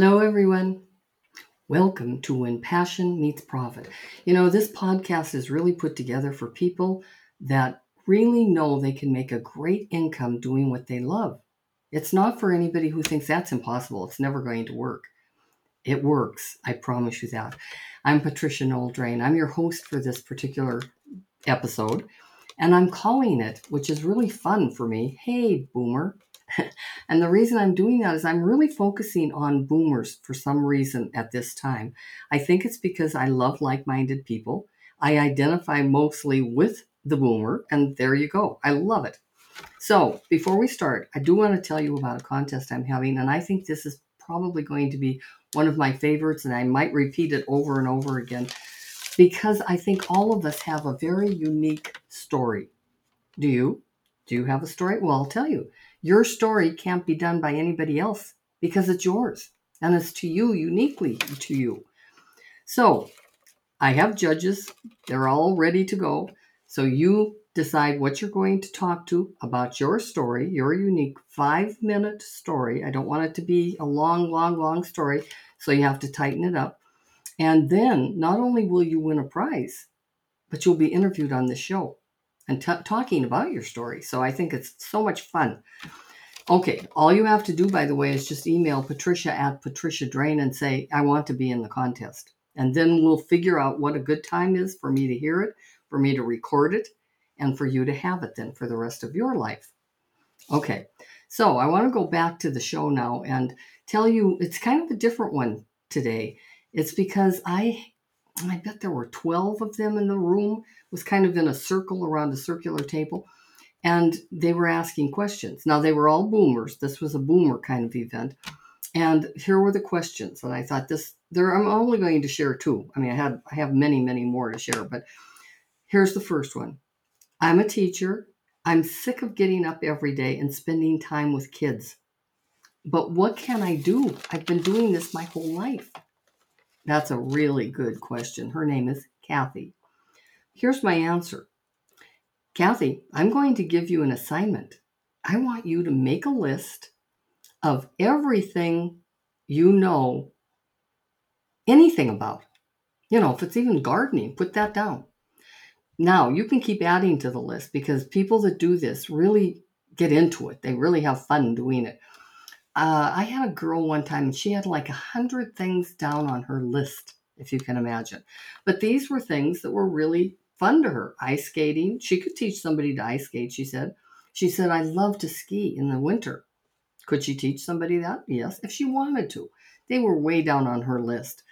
Hello, everyone. Welcome to When Passion Meets Profit. You know, this podcast is really put together for people that really know they can make a great income doing what they love. It's not for anybody who thinks that's impossible, it's never going to work. It works, I promise you that. I'm Patricia Noel-Drain. I'm your host for this particular episode, and I'm calling it, which is really fun for me, Hey Boomer. and the reason I'm doing that is I'm really focusing on boomers for some reason at this time. I think it's because I love like minded people. I identify mostly with the boomer, and there you go. I love it. So, before we start, I do want to tell you about a contest I'm having, and I think this is probably going to be one of my favorites, and I might repeat it over and over again because I think all of us have a very unique story. Do you? Do you have a story? Well, I'll tell you. Your story can't be done by anybody else because it's yours and it's to you, uniquely to you. So I have judges, they're all ready to go. So you decide what you're going to talk to about your story, your unique five minute story. I don't want it to be a long, long, long story. So you have to tighten it up. And then not only will you win a prize, but you'll be interviewed on the show and t- talking about your story. So I think it's so much fun. Okay, all you have to do, by the way, is just email Patricia at Patricia Drain and say, I want to be in the contest. And then we'll figure out what a good time is for me to hear it, for me to record it, and for you to have it then for the rest of your life. Okay, so I want to go back to the show now and tell you it's kind of a different one today. It's because I I bet there were 12 of them in the room, it was kind of in a circle around a circular table, and they were asking questions. Now, they were all boomers. This was a boomer kind of event. And here were the questions. And I thought this, there, I'm only going to share two. I mean, I had, I have many, many more to share, but here's the first one. I'm a teacher. I'm sick of getting up every day and spending time with kids. But what can I do? I've been doing this my whole life. That's a really good question. Her name is Kathy. Here's my answer Kathy, I'm going to give you an assignment. I want you to make a list of everything you know anything about. You know, if it's even gardening, put that down. Now, you can keep adding to the list because people that do this really get into it. They really have fun doing it. Uh, I had a girl one time, and she had like a hundred things down on her list, if you can imagine. But these were things that were really fun to her. Ice skating. She could teach somebody to ice skate, she said. She said, I love to ski in the winter. Could she teach somebody that? Yes, if she wanted to. They were way down on her list.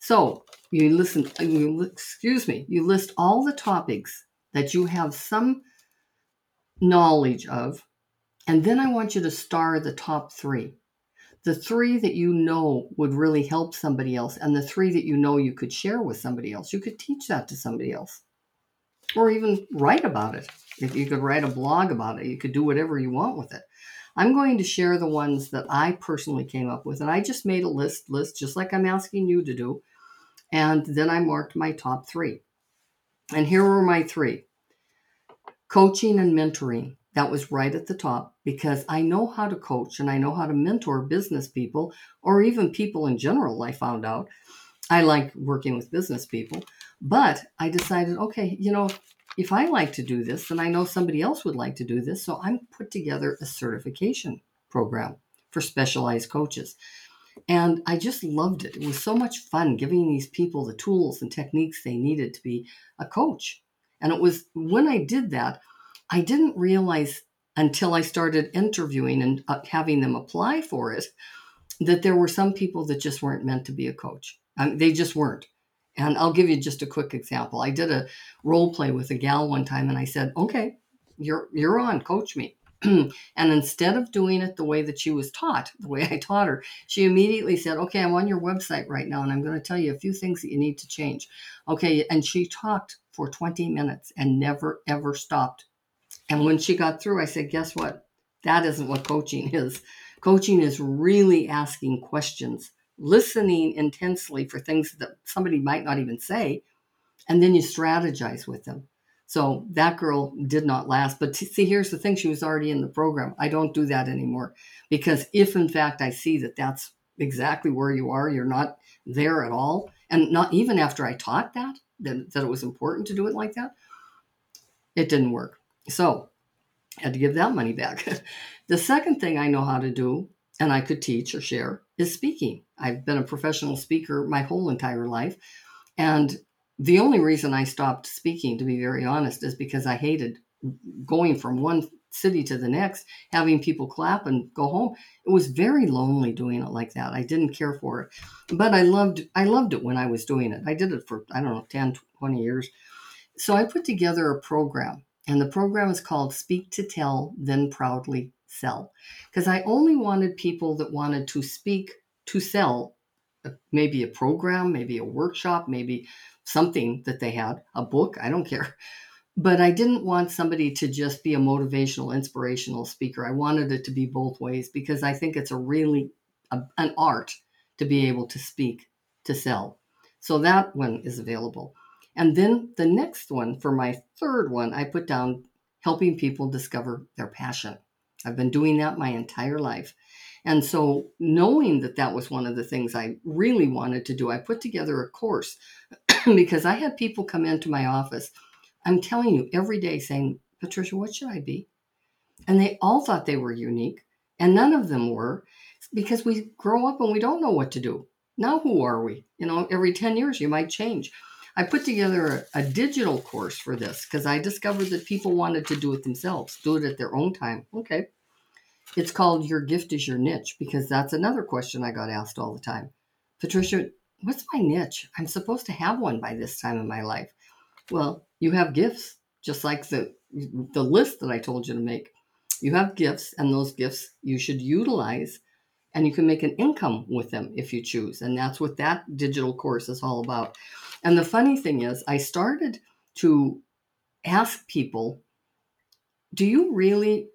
So you listen, you, excuse me, you list all the topics that you have some knowledge of and then I want you to star the top three. The three that you know would really help somebody else, and the three that you know you could share with somebody else. You could teach that to somebody else, or even write about it. If you could write a blog about it, you could do whatever you want with it. I'm going to share the ones that I personally came up with, and I just made a list, list just like I'm asking you to do, and then I marked my top three. And here were my three coaching and mentoring. That was right at the top because I know how to coach and I know how to mentor business people or even people in general. I found out I like working with business people, but I decided, okay, you know, if I like to do this, then I know somebody else would like to do this. So I'm put together a certification program for specialized coaches. And I just loved it. It was so much fun giving these people the tools and techniques they needed to be a coach. And it was when I did that, I didn't realize until I started interviewing and uh, having them apply for it that there were some people that just weren't meant to be a coach. Mean, they just weren't. And I'll give you just a quick example. I did a role play with a gal one time and I said, "Okay, you're you're on, coach me." and instead of doing it the way that she was taught, the way I taught her, she immediately said, Okay, I'm on your website right now and I'm going to tell you a few things that you need to change. Okay. And she talked for 20 minutes and never, ever stopped and when she got through, I said, Guess what? That isn't what coaching is. Coaching is really asking questions, listening intensely for things that somebody might not even say, and then you strategize with them. So that girl did not last. But see, here's the thing she was already in the program. I don't do that anymore because if in fact I see that that's exactly where you are. You're not there at all. And not even after I taught that, that, that it was important to do it like that, it didn't work. So I had to give that money back. the second thing I know how to do, and I could teach or share, is speaking. I've been a professional speaker my whole entire life. And the only reason I stopped speaking, to be very honest, is because I hated going from one city to the next, having people clap and go home. It was very lonely doing it like that. I didn't care for it. But I loved I loved it when I was doing it. I did it for I don't know 10 20 years. So I put together a program and the program is called Speak to Tell Then Proudly Sell because I only wanted people that wanted to speak to sell uh, maybe a program, maybe a workshop, maybe something that they had, a book, I don't care but I didn't want somebody to just be a motivational, inspirational speaker. I wanted it to be both ways because I think it's a really a, an art to be able to speak to sell. So that one is available. And then the next one for my third one, I put down helping people discover their passion. I've been doing that my entire life. And so, knowing that that was one of the things I really wanted to do, I put together a course because I had people come into my office I'm telling you every day saying, Patricia, what should I be? And they all thought they were unique, and none of them were because we grow up and we don't know what to do. Now, who are we? You know, every 10 years you might change. I put together a, a digital course for this because I discovered that people wanted to do it themselves, do it at their own time. Okay. It's called Your Gift is Your Niche because that's another question I got asked all the time. Patricia, what's my niche? I'm supposed to have one by this time in my life. Well, you have gifts, just like the the list that I told you to make. You have gifts, and those gifts you should utilize, and you can make an income with them if you choose. And that's what that digital course is all about. And the funny thing is, I started to ask people, do you really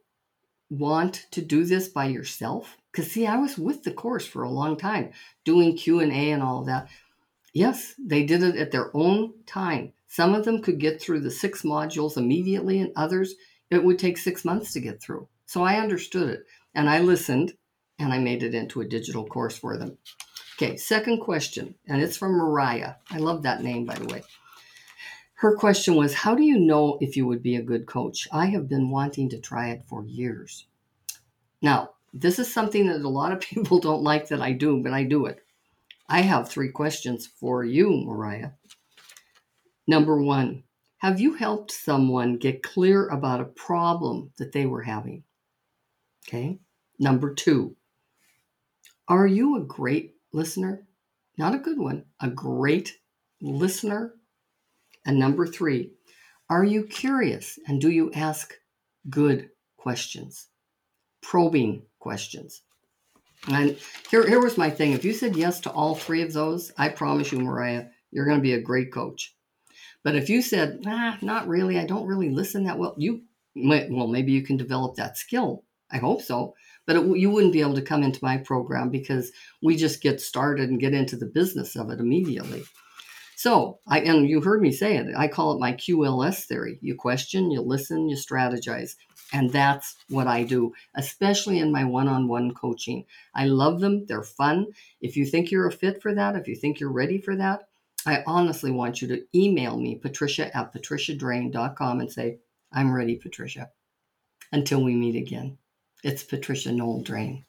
want to do this by yourself? Because see, I was with the course for a long time, doing Q and A and all of that. Yes, they did it at their own time. Some of them could get through the six modules immediately, and others it would take six months to get through. So I understood it and I listened and I made it into a digital course for them. Okay, second question, and it's from Mariah. I love that name, by the way. Her question was How do you know if you would be a good coach? I have been wanting to try it for years. Now, this is something that a lot of people don't like that I do, but I do it. I have three questions for you, Mariah. Number one, have you helped someone get clear about a problem that they were having? Okay. Number two, are you a great listener? Not a good one, a great listener. And number three, are you curious and do you ask good questions, probing questions? And here, here was my thing. If you said yes to all three of those, I promise you, Mariah, you're going to be a great coach. But if you said, nah, not really, I don't really listen that well, you well, maybe you can develop that skill. I hope so. But it, you wouldn't be able to come into my program because we just get started and get into the business of it immediately. So, I and you heard me say it. I call it my QLS theory. You question, you listen, you strategize. And that's what I do, especially in my one on one coaching. I love them. They're fun. If you think you're a fit for that, if you think you're ready for that, I honestly want you to email me, patricia at patriciadrain.com, and say, I'm ready, Patricia. Until we meet again, it's Patricia Noel Drain.